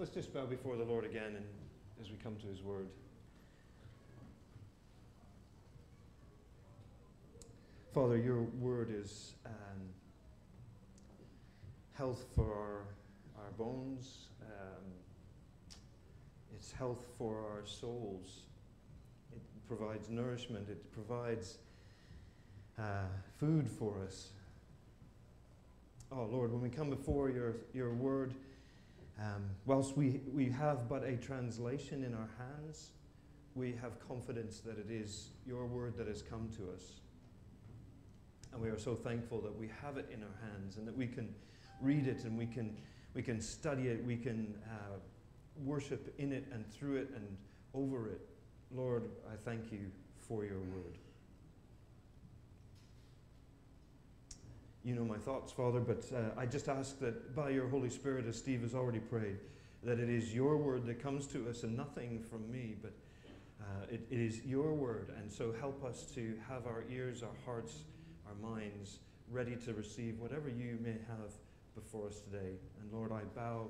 Let's just bow before the Lord again and as we come to his word. Father, your word is um, health for our, our bones, um, it's health for our souls. It provides nourishment, it provides uh, food for us. Oh, Lord, when we come before your, your word, um, whilst we, we have but a translation in our hands, we have confidence that it is your word that has come to us. And we are so thankful that we have it in our hands and that we can read it and we can, we can study it, we can uh, worship in it and through it and over it. Lord, I thank you for your word. You know my thoughts, Father, but uh, I just ask that by your Holy Spirit, as Steve has already prayed, that it is your word that comes to us and nothing from me, but uh, it, it is your word. And so help us to have our ears, our hearts, our minds ready to receive whatever you may have before us today. And Lord, I bow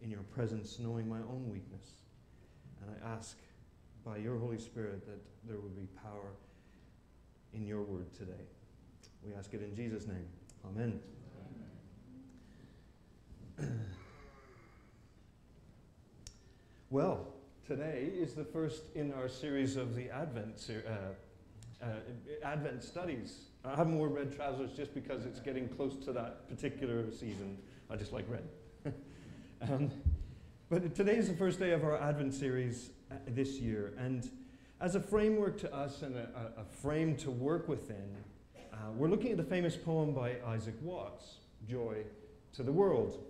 in your presence, knowing my own weakness. And I ask by your Holy Spirit that there will be power in your word today. We ask it in Jesus' name. Amen. Well, today is the first in our series of the Advent, ser- uh, uh, Advent studies. I haven't worn red trousers just because it's getting close to that particular season. I just like red. um, but today is the first day of our Advent series uh, this year. And as a framework to us and a, a frame to work within, uh, we're looking at the famous poem by Isaac Watts, Joy to the World.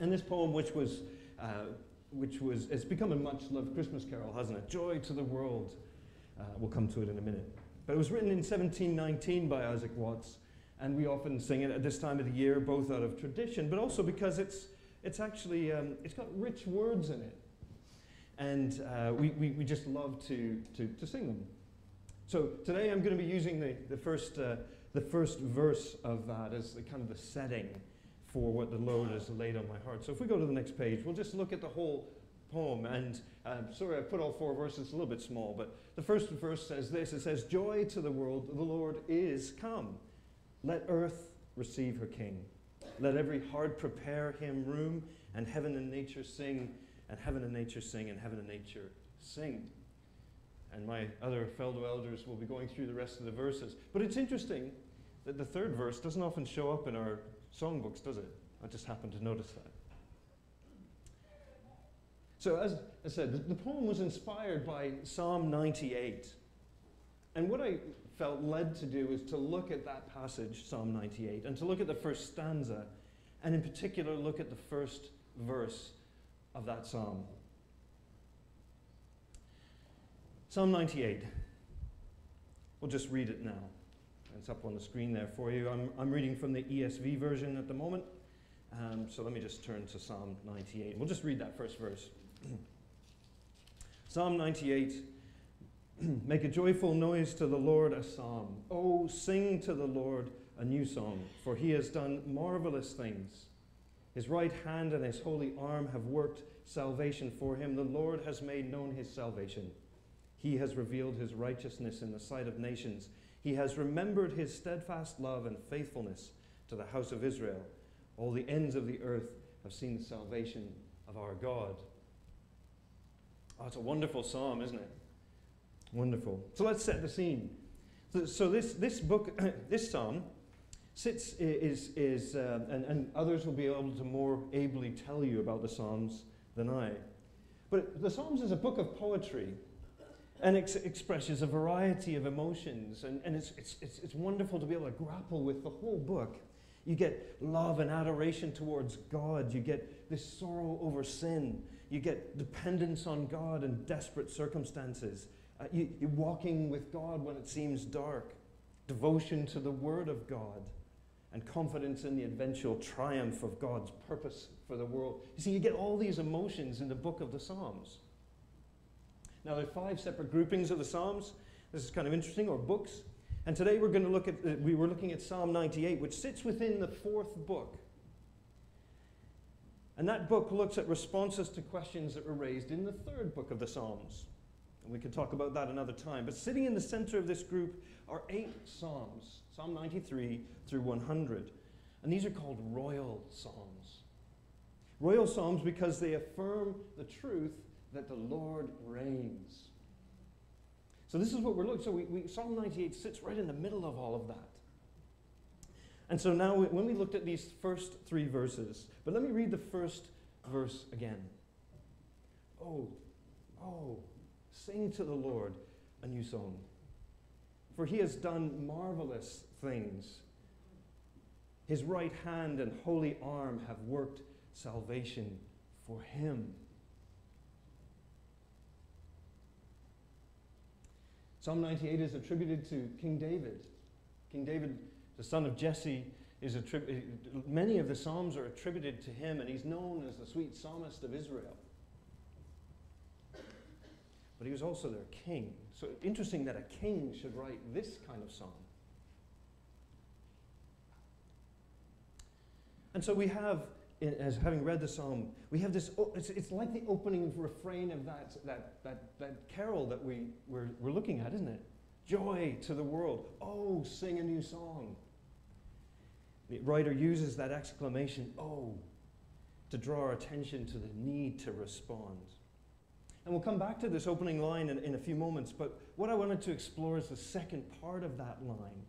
And this poem, which was, uh, which was, it's become a much loved Christmas carol, hasn't it? Joy to the World. Uh, we'll come to it in a minute. But it was written in 1719 by Isaac Watts, and we often sing it at this time of the year, both out of tradition, but also because it's, it's actually, um, it's got rich words in it. And uh, we, we, we just love to, to, to sing them. So today I'm going to be using the, the, first, uh, the first verse of that as the, kind of the setting for what the Lord has laid on my heart. So if we go to the next page, we'll just look at the whole poem. And um, sorry, I put all four verses, it's a little bit small, but the first verse says this it says, Joy to the world, the Lord is come. Let earth receive her King. Let every heart prepare him room, and heaven and nature sing, and heaven and nature sing, and heaven and nature sing and my other fellow elders will be going through the rest of the verses. But it's interesting that the third verse doesn't often show up in our songbooks, does it? I just happened to notice that. So, as I said, the, poem was inspired by Psalm 98. And what I felt led to do is to look at that passage, Psalm 98, and to look at the first stanza, and in particular, look at the first verse of that psalm. Psalm 98. We'll just read it now. It's up on the screen there for you. I'm, I'm reading from the ESV version at the moment. Um, so let me just turn to Psalm 98. We'll just read that first verse. Psalm 98 Make a joyful noise to the Lord a psalm. Oh, sing to the Lord a new song, for he has done marvelous things. His right hand and his holy arm have worked salvation for him. The Lord has made known his salvation. He has revealed his righteousness in the sight of nations. He has remembered his steadfast love and faithfulness to the house of Israel. All the ends of the earth have seen the salvation of our God. Oh, it's a wonderful psalm, isn't it? Wonderful. So let's set the scene. So, so this, this book, this psalm, sits is, is uh, and, and others will be able to more ably tell you about the psalms than I. But the psalms is a book of poetry and ex- expresses a variety of emotions. And, and it's, it's, it's, it's wonderful to be able to grapple with the whole book. You get love and adoration towards God. You get this sorrow over sin. You get dependence on God in desperate circumstances. Uh, you, you're walking with God when it seems dark. Devotion to the Word of God. And confidence in the eventual triumph of God's purpose for the world. You see, you get all these emotions in the book of the Psalms. Now, there are five separate groupings of the Psalms. This is kind of interesting, or books. And today we're going to look at, uh, we were looking at Psalm 98, which sits within the fourth book. And that book looks at responses to questions that were raised in the third book of the Psalms. And we can talk about that another time. But sitting in the center of this group are eight Psalms Psalm 93 through 100. And these are called royal Psalms. Royal Psalms because they affirm the truth that the Lord reigns. So this is what we're looking. So we, we, Psalm 98 sits right in the middle of all of that. And so now, when we looked at these first three verses, but let me read the first verse again. Oh, oh, sing to the Lord a new song. For he has done marvelous things. His right hand and holy arm have worked salvation for him. Psalm 98 is attributed to King David. King David, the son of Jesse, is attributed, many of the Psalms are attributed to him, and he's known as the sweet psalmist of Israel. But he was also their king. So interesting that a king should write this kind of psalm. And so we have, as having read the psalm, we have this, it's, it's like the opening refrain of that, that, that, that carol that we, we're, we're looking at, isn't it? Joy to the world. Oh, sing a new song. The writer uses that exclamation, oh, to draw our attention to the need to respond. And we'll come back to this opening line in, in a few moments, but what I wanted to explore is the second part of that line,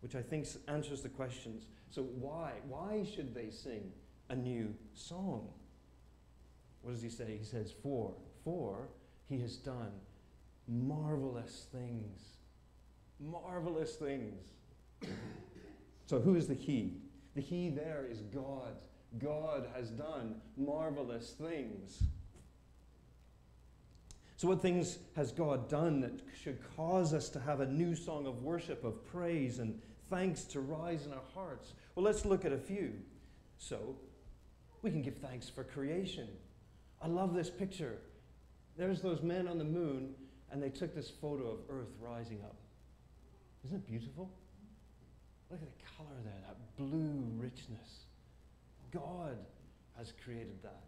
which I think answers the questions. So, why? Why should they sing a new song? What does he say? He says, For, for he has done marvelous things. Marvelous things. so, who is the he? The he there is God. God has done marvelous things. So, what things has God done that should cause us to have a new song of worship, of praise, and thanks to rise in our hearts? Well, let's look at a few. So, we can give thanks for creation. I love this picture. There's those men on the moon, and they took this photo of Earth rising up. Isn't it beautiful? Look at the color there, that blue richness. God has created that.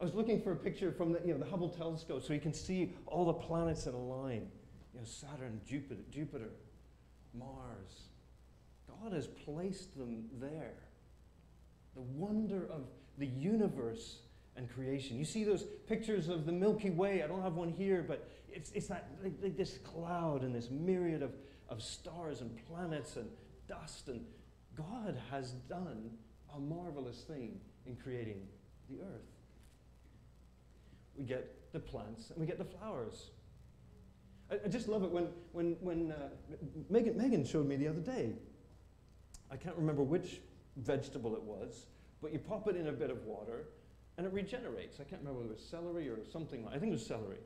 I was looking for a picture from the, you know, the Hubble telescope so you can see all the planets in a line. You know, Saturn, Jupiter, Jupiter, Mars. God has placed them there. The wonder of the universe and creation. You see those pictures of the Milky Way. I don't have one here, but it's, it's that, like, like this cloud and this myriad of, of stars and planets and dust. And God has done a marvelous thing in creating the earth we get the plants and we get the flowers. I, I just love it when, when, when uh, Megan, Megan showed me the other day. I can't remember which vegetable it was, but you pop it in a bit of water and it regenerates. I can't remember whether it was celery or something like I think it was celery.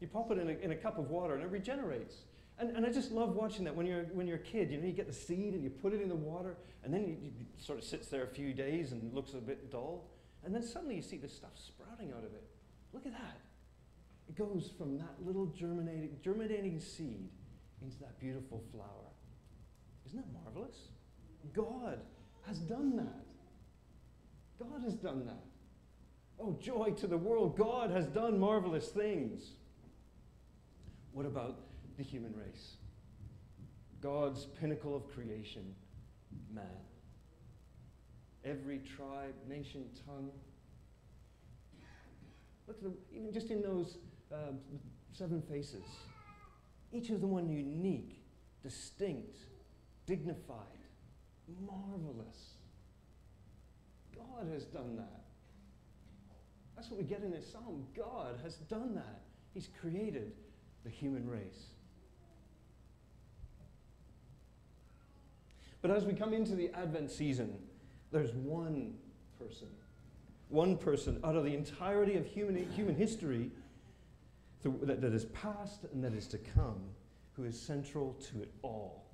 You pop it in a, in a cup of water and it regenerates. And, and I just love watching that when you're, when you're a kid. You know, you get the seed and you put it in the water, and then it sort of sits there a few days and looks a bit dull. And then suddenly you see the stuff sprouting out of it. Look at that. It goes from that little germinating, germinating seed into that beautiful flower. Isn't that marvelous? God has done that. God has done that. Oh, joy to the world. God has done marvelous things. What about the human race? God's pinnacle of creation, man. Every tribe, nation, tongue, Look at them, even just in those uh, seven faces. Each of them one unique, distinct, dignified, marvelous. God has done that. That's what we get in this psalm. God has done that. He's created the human race. But as we come into the Advent season, there's one person one person out of the entirety of human, human history that, that is past and that is to come, who is central to it all.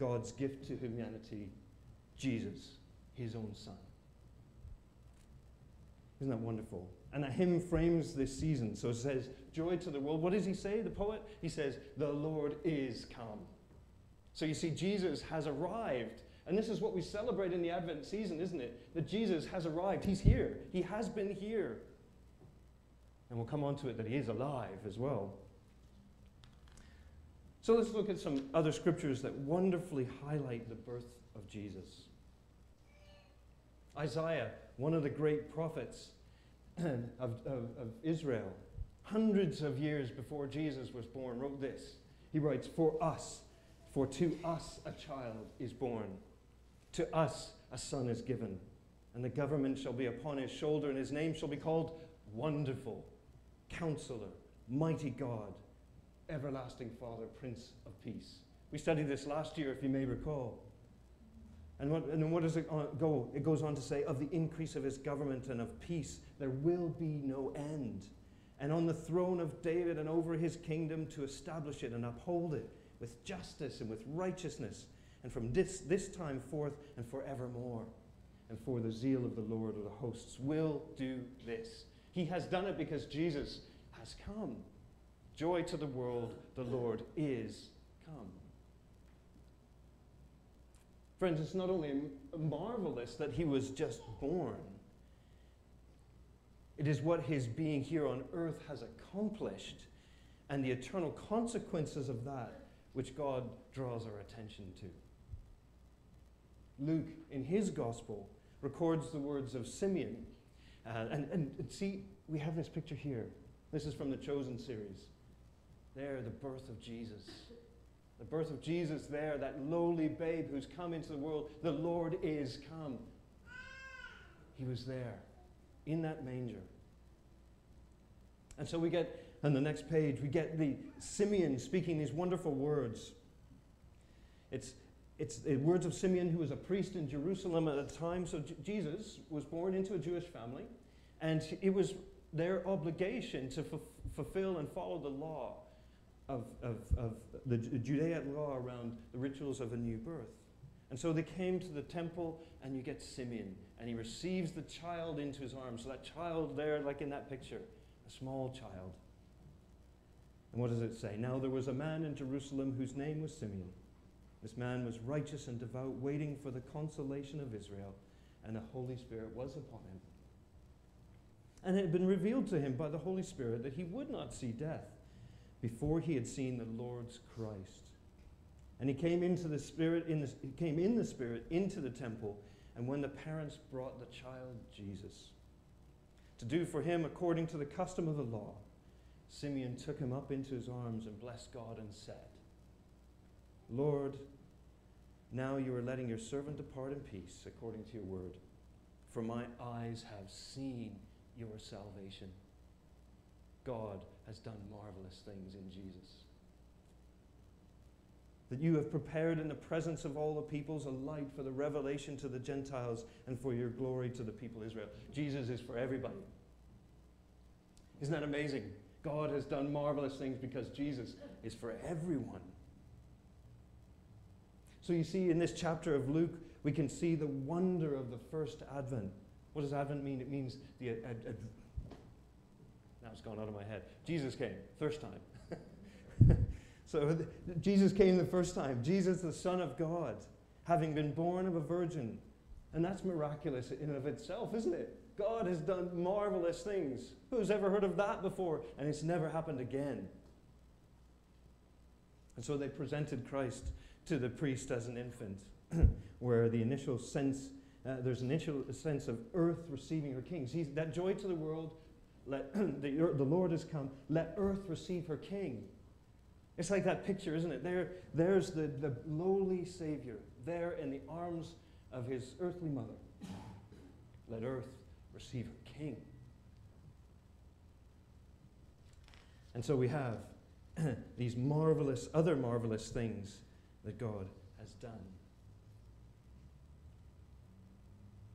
God's gift to humanity, Jesus, his own Son. Isn't that wonderful? And a hymn frames this season. So it says, Joy to the world. What does he say, the poet? He says, The Lord is come. So you see, Jesus has arrived And this is what we celebrate in the Advent season, isn't it? That Jesus has arrived. He's here. He has been here. And we'll come on to it that he is alive as well. So let's look at some other scriptures that wonderfully highlight the birth of Jesus. Isaiah, one of the great prophets of, of, of, Israel, hundreds of years before Jesus was born, wrote this. He writes, For us, for to us a child is born, to us a son is given, and the government shall be upon his shoulder, and his name shall be called Wonderful, Counselor, Mighty God everlasting Father, Prince of Peace. We studied this last year, if you may recall. And, what, and what does it uh, go? It goes on to say, of the increase of his government and of peace, there will be no end. And on the throne of David and over his kingdom to establish it and uphold it with justice and with righteousness, and from this, this time forth and forevermore. And for the zeal of the Lord of the hosts will do this. He has done it because Jesus has come. Joy to the world, the Lord is come. Friends, it's not only marvelous that he was just born, it is what his being here on earth has accomplished and the eternal consequences of that which God draws our attention to. Luke, in his gospel, records the words of Simeon. Uh, and, and see, we have this picture here. This is from the Chosen series. There, the birth of Jesus. The birth of Jesus there, that lowly babe who's come into the world. The Lord is come. He was there in that manger. And so we get, on the next page, we get the Simeon speaking these wonderful words. It's, it's the words of Simeon, who was a priest in Jerusalem at the time. So J- Jesus was born into a Jewish family, and it was their obligation to f- fulfill and follow the law of, of, of the Judaic law around the rituals of a new birth. And so they came to the temple, and you get Simeon, and he receives the child into his arms. So that child there, like in that picture, a small child. And what does it say? Now there was a man in Jerusalem whose name was Simeon. This man was righteous and devout, waiting for the consolation of Israel, and the Holy Spirit was upon him. And it had been revealed to him by the Holy Spirit that he would not see death before he had seen the Lord's Christ. And he came into the spirit in the, he came in the spirit into the temple, and when the parents brought the child Jesus to do for him according to the custom of the law, Simeon took him up into his arms and blessed God and said, Lord, now you are letting your servant depart in peace according to your word, for my eyes have seen your salvation. God has done marvelous things in Jesus. That you have prepared in the presence of all the peoples a light for the revelation to the Gentiles and for your glory to the people Israel. Jesus is for everybody. Isn't that amazing? God has done marvelous things because Jesus is for everyone. So you see, in this chapter of Luke, we can see the wonder of the first Advent. What does Advent mean? It means the ad- ad- now it's gone out of my head. Jesus came, first time. so Jesus came the first time. Jesus, the Son of God, having been born of a virgin. And that's miraculous in and of itself, isn't it? God has done marvelous things. Who's ever heard of that before? And it's never happened again. And so they presented Christ to the priest as an infant, where the initial sense, uh, there's an initial sense of earth receiving her king. See, that joy to the world let the, the Lord has come. Let earth receive her king. It's like that picture, isn't it? There, there's the, the lowly Savior, there in the arms of his earthly mother. Let earth receive her king. And so we have these marvelous, other marvelous things that God has done.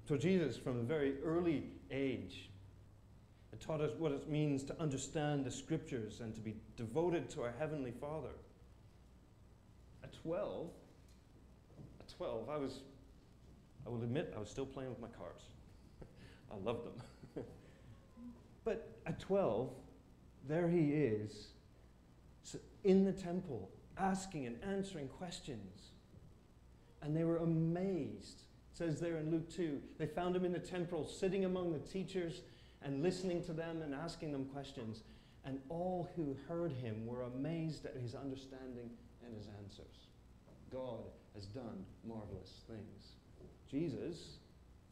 So Jesus, from a very early age, it taught us what it means to understand the scriptures and to be devoted to our Heavenly Father. At 12, at 12, I was, I will admit, I was still playing with my cars. I loved them. but at 12, there he is in the temple, asking and answering questions. and they were amazed. It says there in Luke 2, they found him in the temple, sitting among the teachers and listening to them and asking them questions. And all who heard him were amazed at his understanding and his answers. God has done marvelous things. Jesus,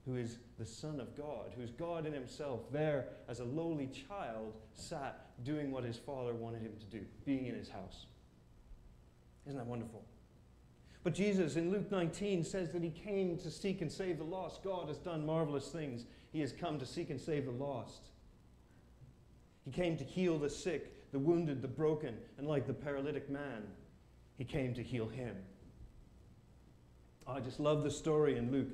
who is the Son of God, who is God in himself, there as a lowly child, sat doing what his Father wanted him to do, being in his house. Isn't that wonderful? But Jesus in Luke 19 says that he came to seek and save the lost. God has done marvelous things. He has come to seek and save the lost. He came to heal the sick, the wounded, the broken, and like the paralytic man, he came to heal him. Oh, I just love the story in Luke,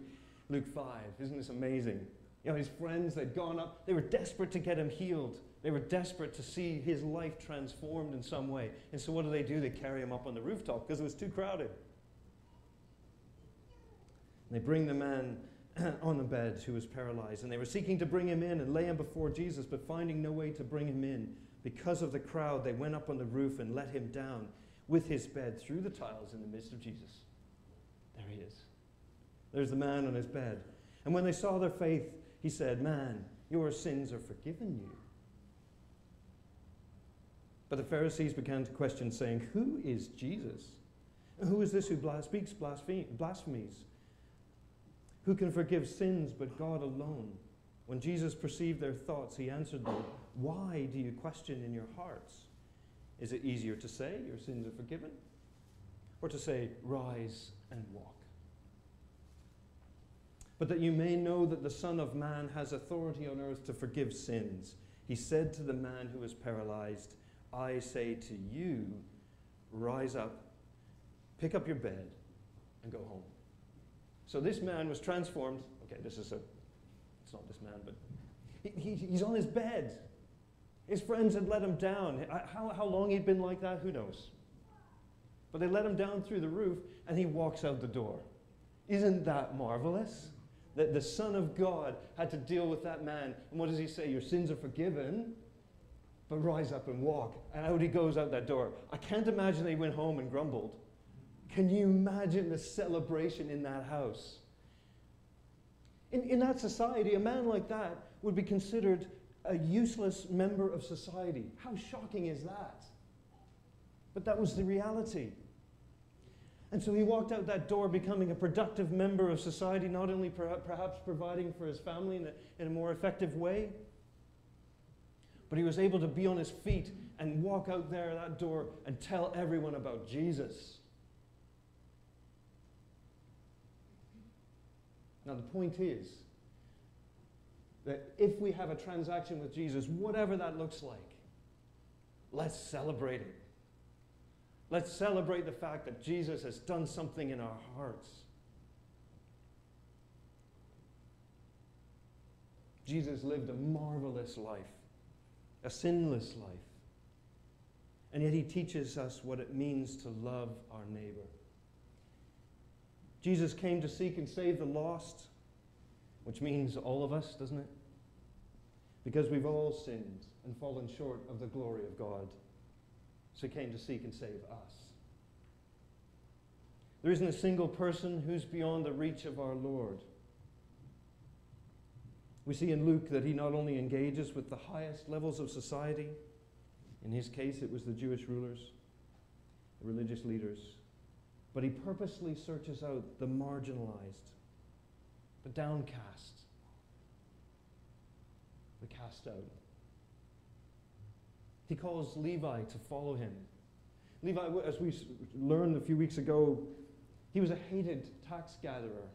Luke 5. Isn't this amazing? You know, his friends, they'd gone up, they were desperate to get him healed. They were desperate to see his life transformed in some way. And so what do they do? They carry him up on the rooftop because it was too crowded. And they bring the man on the bed who was paralyzed. And they were seeking to bring him in and lay him before Jesus, but finding no way to bring him in because of the crowd, they went up on the roof and let him down with his bed through the tiles in the midst of Jesus. There he is. There's the man on his bed. And when they saw their faith, he said, Man, your sins are forgiven you. But the Pharisees began to question, saying, Who is Jesus? Who is this who speaks blasphemies? Who can forgive sins but God alone? When Jesus perceived their thoughts, he answered them, Why do you question in your hearts? Is it easier to say, Your sins are forgiven? Or to say, Rise and walk? But that you may know that the Son of Man has authority on earth to forgive sins, he said to the man who was paralyzed, I say to you, rise up, pick up your bed, and go home. So this man was transformed. Okay, this is a, it's not this man, but he, he, he's on his bed. His friends had let him down. How, how long he'd been like that, who knows? But they let him down through the roof, and he walks out the door. Isn't that marvelous? That the Son of God had to deal with that man. And what does he say? Your sins are forgiven, but rise up and walk. And out he goes out that door. I can't imagine he went home and grumbled. Can you imagine the celebration in that house? In, in that society, a man like that would be considered a useless member of society. How shocking is that? But that was the reality. And so he walked out that door becoming a productive member of society, not only perhaps providing for his family in a, in a more effective way, but he was able to be on his feet and walk out there that door and tell everyone about Jesus. Now, the point is that if we have a transaction with Jesus, whatever that looks like, let's celebrate it. Let's celebrate the fact that Jesus has done something in our hearts. Jesus lived a marvelous life, a sinless life. And yet he teaches us what it means to love our neighbor. Jesus came to seek and save the lost, which means all of us, doesn't it? Because we've all sinned and fallen short of the glory of God. So he came to seek and save us. There isn't a single person who's beyond the reach of our Lord. We see in Luke that he not only engages with the highest levels of society, in his case, it was the Jewish rulers, the religious leaders, but he purposely searches out the marginalized, the downcast, the cast out. He calls Levi to follow him. Levi, as we learned a few weeks ago, he was a hated tax gatherer.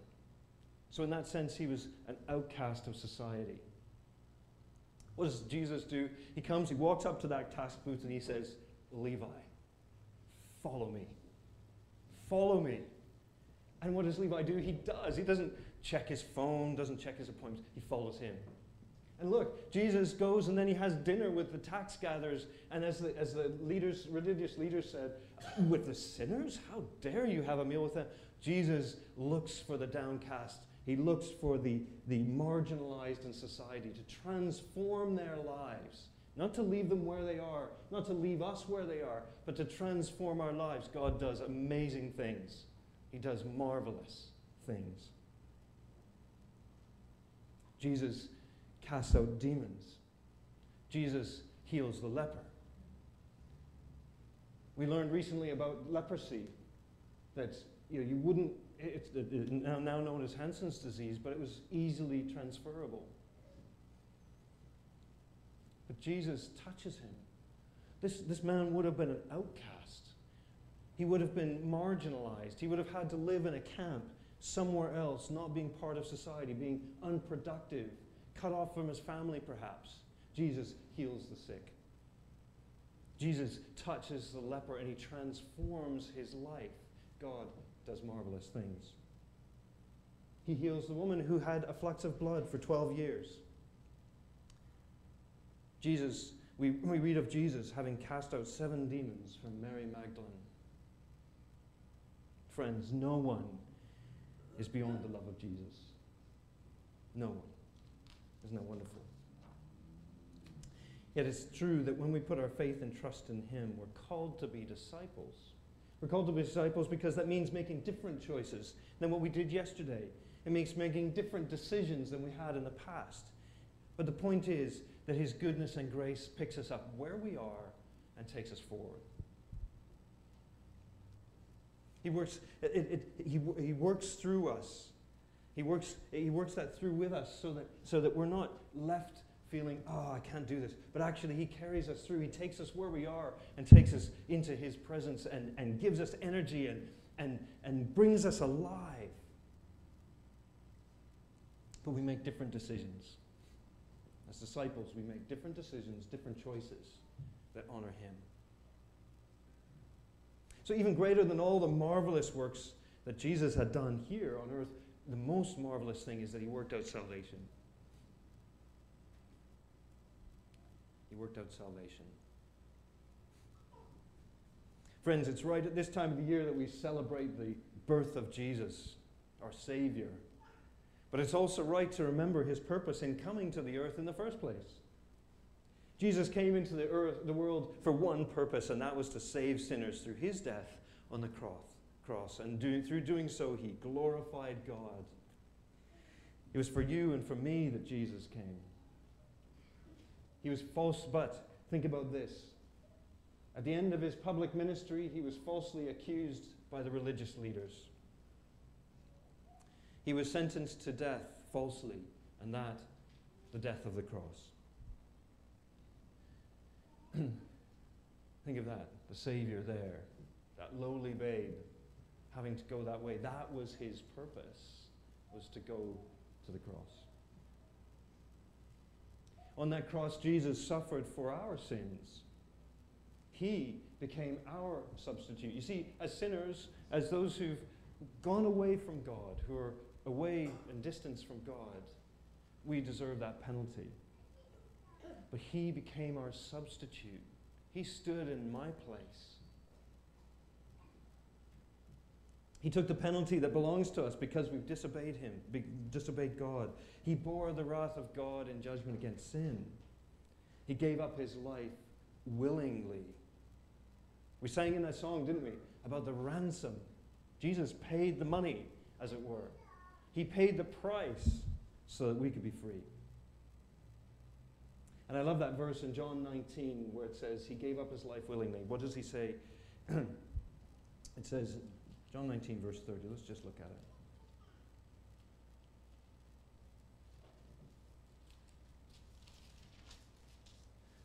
So, in that sense, he was an outcast of society. What does Jesus do? He comes, he walks up to that tax booth, and he says, Levi, follow me. Follow me. And what does Levi do? He does. He doesn't check his phone, doesn't check his appointments. He follows him. And look, Jesus goes and then he has dinner with the tax gatherers. And as the, as the leaders, religious leaders said, with the sinners? How dare you have a meal with them? Jesus looks for the downcast. He looks for the, the marginalized in society to transform their lives not to leave them where they are, not to leave us where they are, but to transform our lives. God does amazing things He does marvelous things. Jesus casts out demons. Jesus heals the leper. We learned recently about leprosy that you, know, you wouldn't, it's now known as Hansen's disease, but it was easily transferable. But Jesus touches him. This, this man would have been an outcast. He would have been marginalized. He would have had to live in a camp somewhere else, not being part of society, being unproductive, cut off from his family perhaps. Jesus heals the sick. Jesus touches the leper and he transforms his life. God does marvelous things. He heals the woman who had a flux of blood for 12 years. Jesus, we, we read of Jesus having cast out seven demons from Mary Magdalene. Friends, no one is beyond the love of Jesus. No one. Isn't that wonderful? Yet it's true that when we put our faith and trust in Him, we're called to be disciples. We're called to be disciples because that means making different choices than what we did yesterday. It makes making different decisions than we had in the past. But the point is that His goodness and grace picks us up where we are and takes us forward. He works, it, it, he, he works through us. He works, he works that through with us so that, so that we're not left feeling, oh, I can't do this. But actually, He carries us through. He takes us where we are and takes us into His presence and, and gives us energy and, and, and brings us alive. But we make different decisions. As disciples, we make different decisions, different choices that honor Him. So, even greater than all the marvelous works that Jesus had done here on earth, the most marvelous thing is that he worked out salvation. He worked out salvation. Friends, it's right at this time of the year that we celebrate the birth of Jesus, our Savior. But it's also right to remember his purpose in coming to the earth in the first place. Jesus came into the, earth, the world for one purpose, and that was to save sinners through his death on the cross. cross. And through doing so, he glorified God. It was for you and for me that Jesus came. He was false, but think about this. At the end of his public ministry, he was falsely accused by the religious leaders. He was sentenced to death falsely, and that, the death of the cross. Think of that, the Savior there, that lowly babe having to go that way. That was his purpose, was to go to the cross. On that cross, Jesus suffered for our sins. He became our substitute. You see, as sinners, as those who've gone away from God, who are away and distance from God, we deserve that penalty. But He became our substitute. He stood in my place. He took the penalty that belongs to us because we've disobeyed Him, disobeyed God. He bore the wrath of God in judgment against sin. He gave up His life willingly. We sang in that song, didn't we, about the ransom. Jesus paid the money, as it were. He paid the price so that we could be free. And I love that verse in John 19 where it says, He gave up His life willingly. What does He say? it says, John 19, verse 30. Let's just look at it.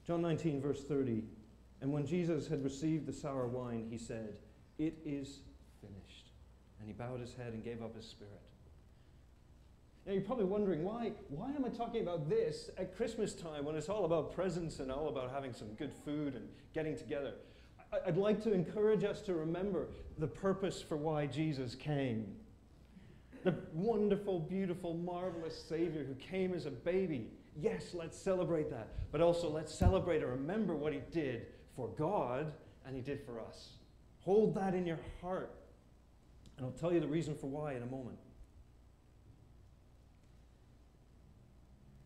John 19, verse 30. And when Jesus had received the sour wine, he said, It is finished. And he bowed his head and gave up his spirit. Now you're probably wondering why, why am I talking about this at Christmas time when it's all about presents and all about having some good food and getting together? I'd like to encourage us to remember the purpose for why Jesus came. The wonderful, beautiful, marvelous Savior who came as a baby. Yes, let's celebrate that. But also let's celebrate and remember what He did for God and He did for us. Hold that in your heart. And I'll tell you the reason for why in a moment.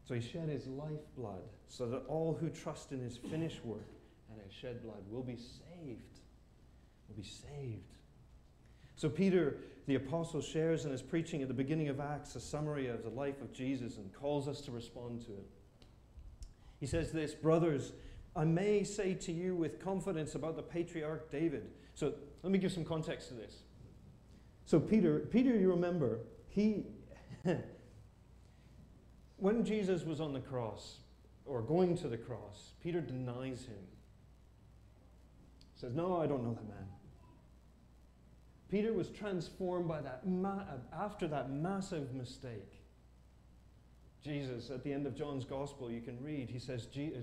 So he shed his lifeblood so that all who trust in his finished work and his shed blood will be saved. Will be saved. So, Peter, the apostle, shares in his preaching at the beginning of Acts a summary of the life of Jesus and calls us to respond to it. He says this Brothers, I may say to you with confidence about the patriarch David. So, let me give some context to this. So, Peter, Peter, you remember, he. when Jesus was on the cross, or going to the cross, Peter denies him. Says, No, I don't know that man. Peter was transformed by that after that massive mistake. Jesus, at the end of John's gospel, you can read, he says, Peter,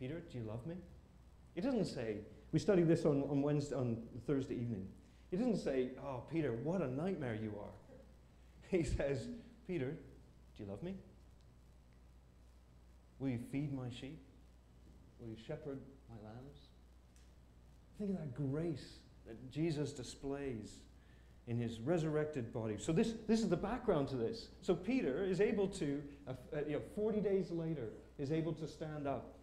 do you love me? He doesn't say, we studied this on, on Wednesday, on Thursday evening. He doesn't say, Oh, Peter, what a nightmare you are. He says, Peter, do you love me? Will you feed my sheep? Will you shepherd my lambs? Think of that grace that Jesus displays in his resurrected body. So this, this is the background to this. So Peter is able to, uh, uh, you know, 40 days later, is able to stand up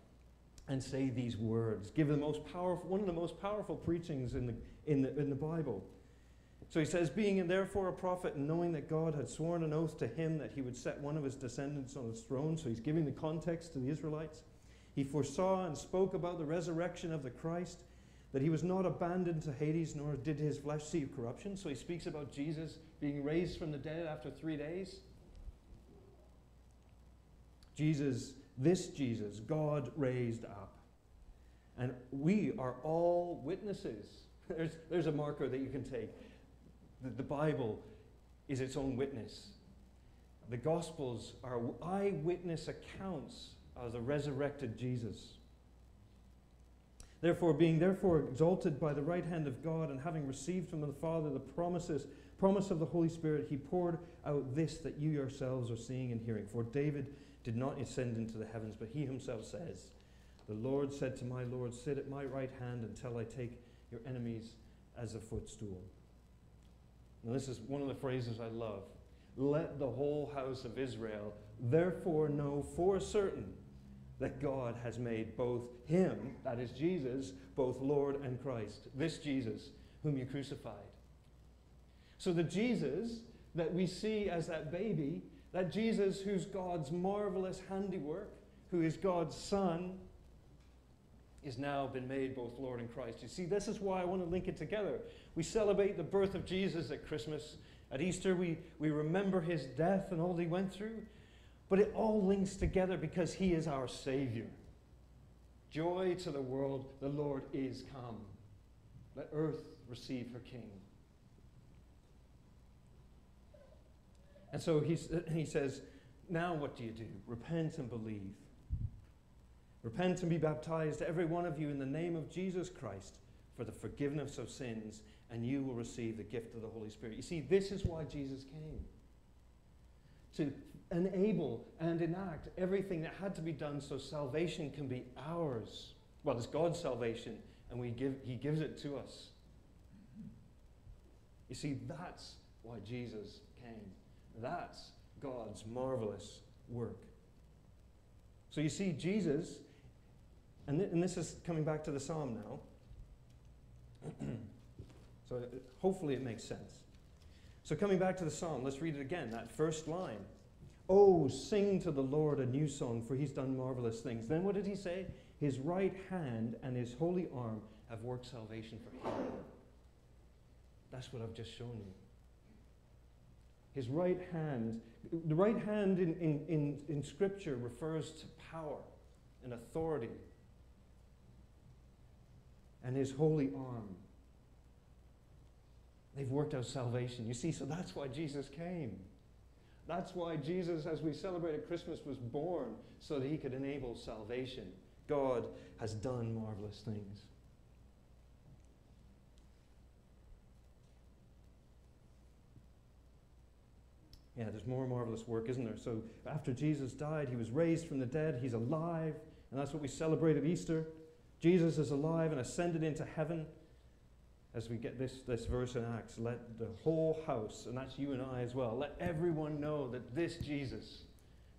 and say these words, give the most powerful, one of the most powerful preachings in the, in the, in the Bible. So he says, being and therefore a prophet and knowing that God had sworn an oath to him that he would set one of his descendants on his throne. So he's giving the context to the Israelites. He foresaw and spoke about the resurrection of the Christ that he was not abandoned to Hades, nor did his flesh see corruption. So he speaks about Jesus being raised from the dead after three days. Jesus, this Jesus, God raised up. And we are all witnesses. There's, there's a marker that you can take. The, the Bible is its own witness. The Gospels are eyewitness accounts of the resurrected Jesus. Therefore, being therefore exalted by the right hand of God, and having received from the Father the promises, promise of the Holy Spirit, he poured out this that you yourselves are seeing and hearing. For David did not ascend into the heavens, but he himself says, The Lord said to my Lord, Sit at my right hand until I take your enemies as a footstool. Now, this is one of the phrases I love. Let the whole house of Israel therefore know for certain that God has made both him, that is Jesus, both Lord and Christ. This Jesus, whom you crucified. So the Jesus that we see as that baby, that Jesus who's God's marvelous handiwork, who is God's Son, is now been made both Lord and Christ. You see, this is why I want to link it together. We celebrate the birth of Jesus at Christmas. At Easter, we, we remember his death and all he went through. But it all links together because he is our Savior. Joy to the world, the Lord is come. Let earth receive her King. And so he says, Now what do you do? Repent and believe. Repent and be baptized, every one of you, in the name of Jesus Christ for the forgiveness of sins, and you will receive the gift of the Holy Spirit. You see, this is why Jesus came to enable and enact everything that had to be done so salvation can be ours. Well, it's God's salvation, and we give, He gives it to us. You see, that's why Jesus came. That's God's marvelous work. So you see, Jesus, and, th- and this is coming back to the psalm now. so hopefully it makes sense. So coming back to the psalm, let's read it again, that first line. Oh, sing to the Lord a new song, for he's done marvelous things. Then what did he say? His right hand and his holy arm have worked salvation for him. That's what I've just shown you. His right hand, the right hand in, in, in, in Scripture refers to power and authority. And his holy arm. They've worked out salvation. You see, so that's why Jesus came. That's why Jesus, as we celebrated Christmas, was born so that he could enable salvation. God has done marvelous things. Yeah, there's more marvelous work, isn't there? So after Jesus died, he was raised from the dead, he's alive, and that's what we celebrate at Easter. Jesus is alive and ascended into heaven as we get this, this verse in Acts, let the whole house, and that's you and I as well, let everyone know that this Jesus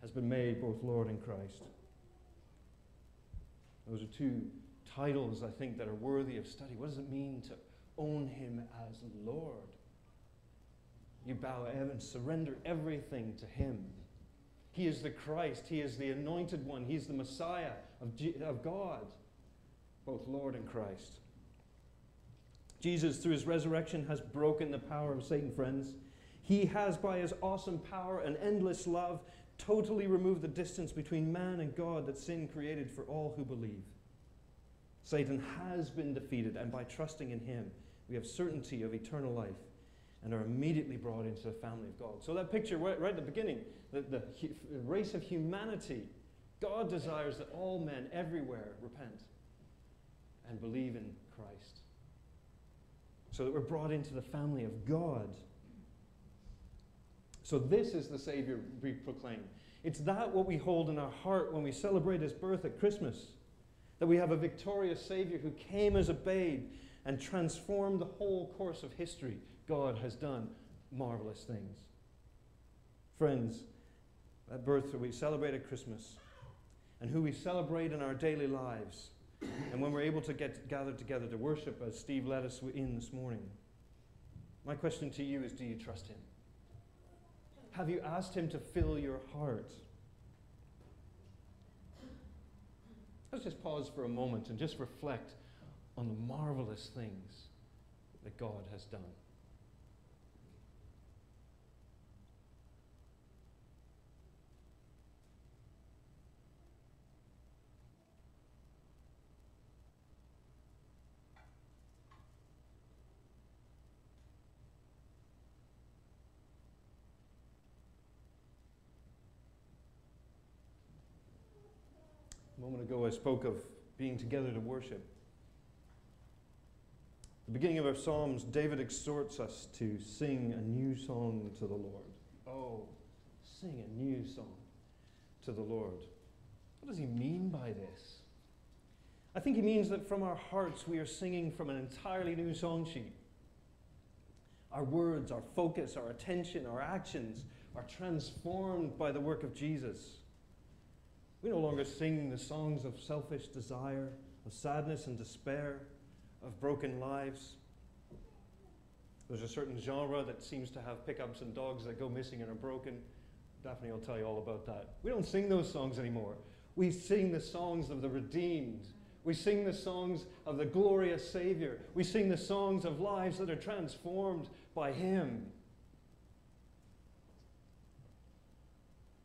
has been made both Lord and Christ. Those are two titles, I think, that are worthy of study. What does it mean to own him as Lord. You bow and surrender everything to him. He is the Christ. He is the anointed one. He's the Messiah of, G- of God, both Lord and Christ. Jesus, through his resurrection, has broken the power of Satan, friends. He has, by his awesome power and endless love, totally removed the distance between man and God that sin created for all who believe. Satan has been defeated, and by trusting in him, we have certainty of eternal life and are immediately brought into the family of God. So, that picture right, at the beginning, the, the race of humanity, God desires that all men everywhere repent and believe in Christ. So that we're brought into the family of God. So, this is the Savior we proclaim. It's that what we hold in our heart when we celebrate his birth at Christmas. That we have a victorious Savior who came as a babe and transformed the whole course of history. God has done marvelous things. Friends, that birth that we celebrate at Christmas and who we celebrate in our daily lives, and when we're able to get gathered together to worship as Steve led us in this morning, my question to you is do you trust him? Have you asked him to fill your heart? Let's just pause for a moment and just reflect on the marvelous things that God has done. Moment ago, I spoke of being together to worship. the beginning of our Psalms, David exhorts us to sing a new song to the Lord. Oh, sing a new song to the Lord. What does he mean by this? I think he means that from our hearts we are singing from an entirely new song sheet. Our words, our focus, our attention, our actions are transformed by the work of Jesus. We no longer sing the songs of selfish desire, of sadness and despair, of broken lives. There's a certain genre that seems to have pickups and dogs that go missing and are broken. Daphne will tell you all about that. We don't sing those songs anymore. We sing the songs of the redeemed. We sing the songs of the glorious Savior. We sing the songs of lives that are transformed by Him.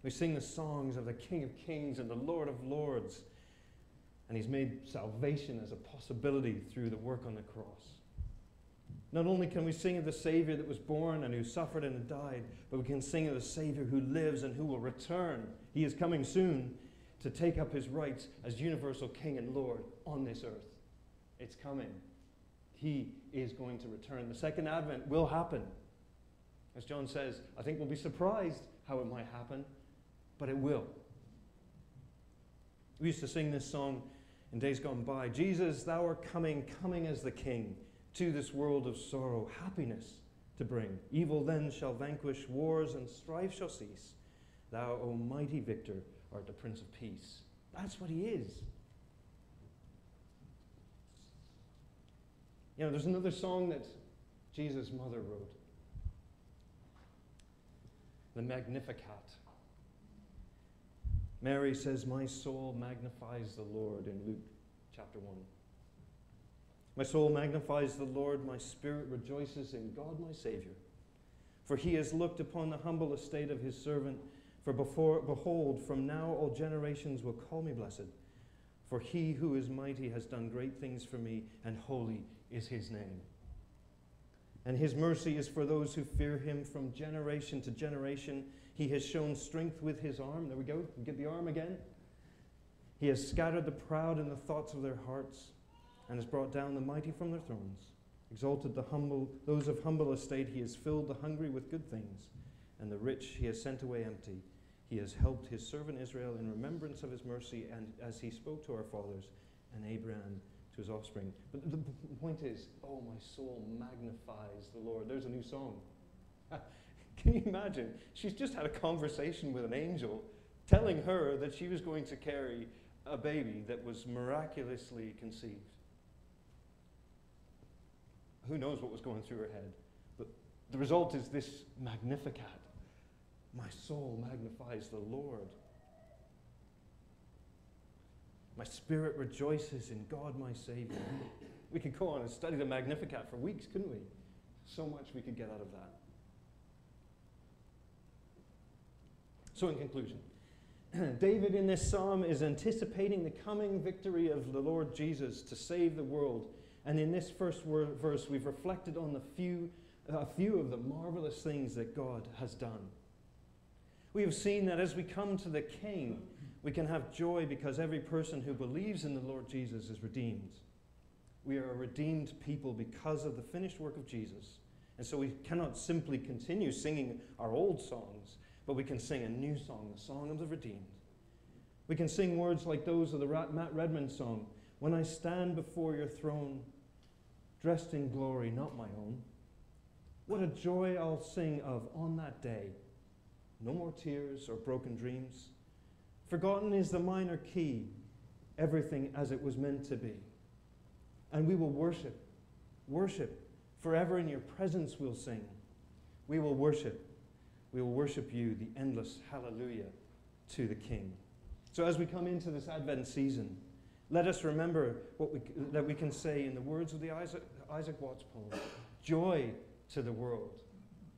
We sing the songs of the King of Kings and the Lord of Lords. And He's made salvation as a possibility through the work on the cross. Not only can we sing of the Savior that was born and who suffered and died, but we can sing of the Savior who lives and who will return. He is coming soon to take up his rights as universal King and Lord on this earth. It's coming. He is going to return. The second advent will happen. As John says, I think we'll be surprised how it might happen, but it will. We used to sing this song in days gone by Jesus, thou art coming, coming as the King to this world of sorrow, happiness to bring. Evil then shall vanquish, wars and strife shall cease. Thou, O mighty victor, art the Prince of Peace. That's what he is. You know, there's another song that Jesus' mother wrote the Magnificat. Mary says, My soul magnifies the Lord in Luke chapter 1. My soul magnifies the Lord, my spirit rejoices in God my Savior. For he has looked upon the humble estate of his servant. For before, behold, from now all generations will call me blessed. For he who is mighty has done great things for me, and holy is his name. And his mercy is for those who fear him from generation to generation. He has shown strength with his arm. There we go. Get the arm again. He has scattered the proud in the thoughts of their hearts and has brought down the mighty from their thrones. Exalted the humble, those of humble estate. He has filled the hungry with good things, and the rich he has sent away empty. He has helped his servant Israel in remembrance of his mercy, and as he spoke to our fathers, and Abraham to his offspring. But the point is, oh, my soul magnifies the Lord. There's a new song. Can you imagine? She's just had a conversation with an angel telling her that she was going to carry a baby that was miraculously conceived. who knows what was going through her head. But the result is this Magnificat. My soul magnifies the Lord. My spirit rejoices in God my Savior. We could go on and study the Magnificat for weeks, couldn't we? So much we could get out of that. So, in conclusion, David in this psalm is anticipating the coming victory of the Lord Jesus to save the world. And in this first verse, we've reflected on the few, a few of the marvelous things that God has done. We have seen that as we come to the King, we can have joy because every person who believes in the Lord Jesus is redeemed. We are a redeemed people because of the finished work of Jesus. And so we cannot simply continue singing our old songs, but we can sing a new song, the song of the redeemed. We can sing words like those of the Matt Redman song When I stand before your throne, dressed in glory, not my own. What a joy I'll sing of on that day no more tears or broken dreams. Forgotten is the minor key, everything as it was meant to be. And we will worship, worship. Forever in your presence we'll sing. We will worship. We will worship you, the endless hallelujah to the King. So as we come into this Advent season, let us remember what we, that we can say in the words of the Isaac, Isaac Watts poem joy to the world.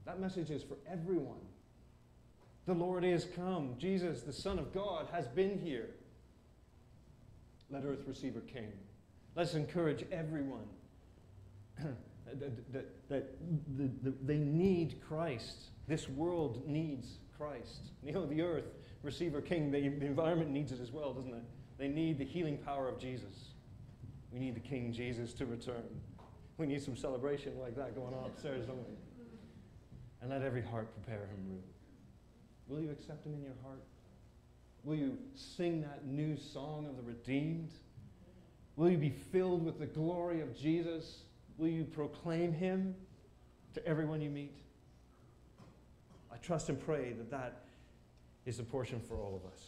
That message is for everyone. The Lord is come. Jesus, the Son of God, has been here. Let earth receive her King. Let's encourage everyone that, that, that the, the, they need Christ. This world needs Christ. You know, the earth receive her King. The, the environment needs it as well, doesn't it? They need the healing power of Jesus. We need the King Jesus to return. We need some celebration like that going on upstairs, don't we? And let every heart prepare him room. Will you accept him in your heart? Will you sing that new song of the redeemed? Will you be filled with the glory of Jesus? Will you proclaim him to everyone you meet? I trust and pray that that is a portion for all of us.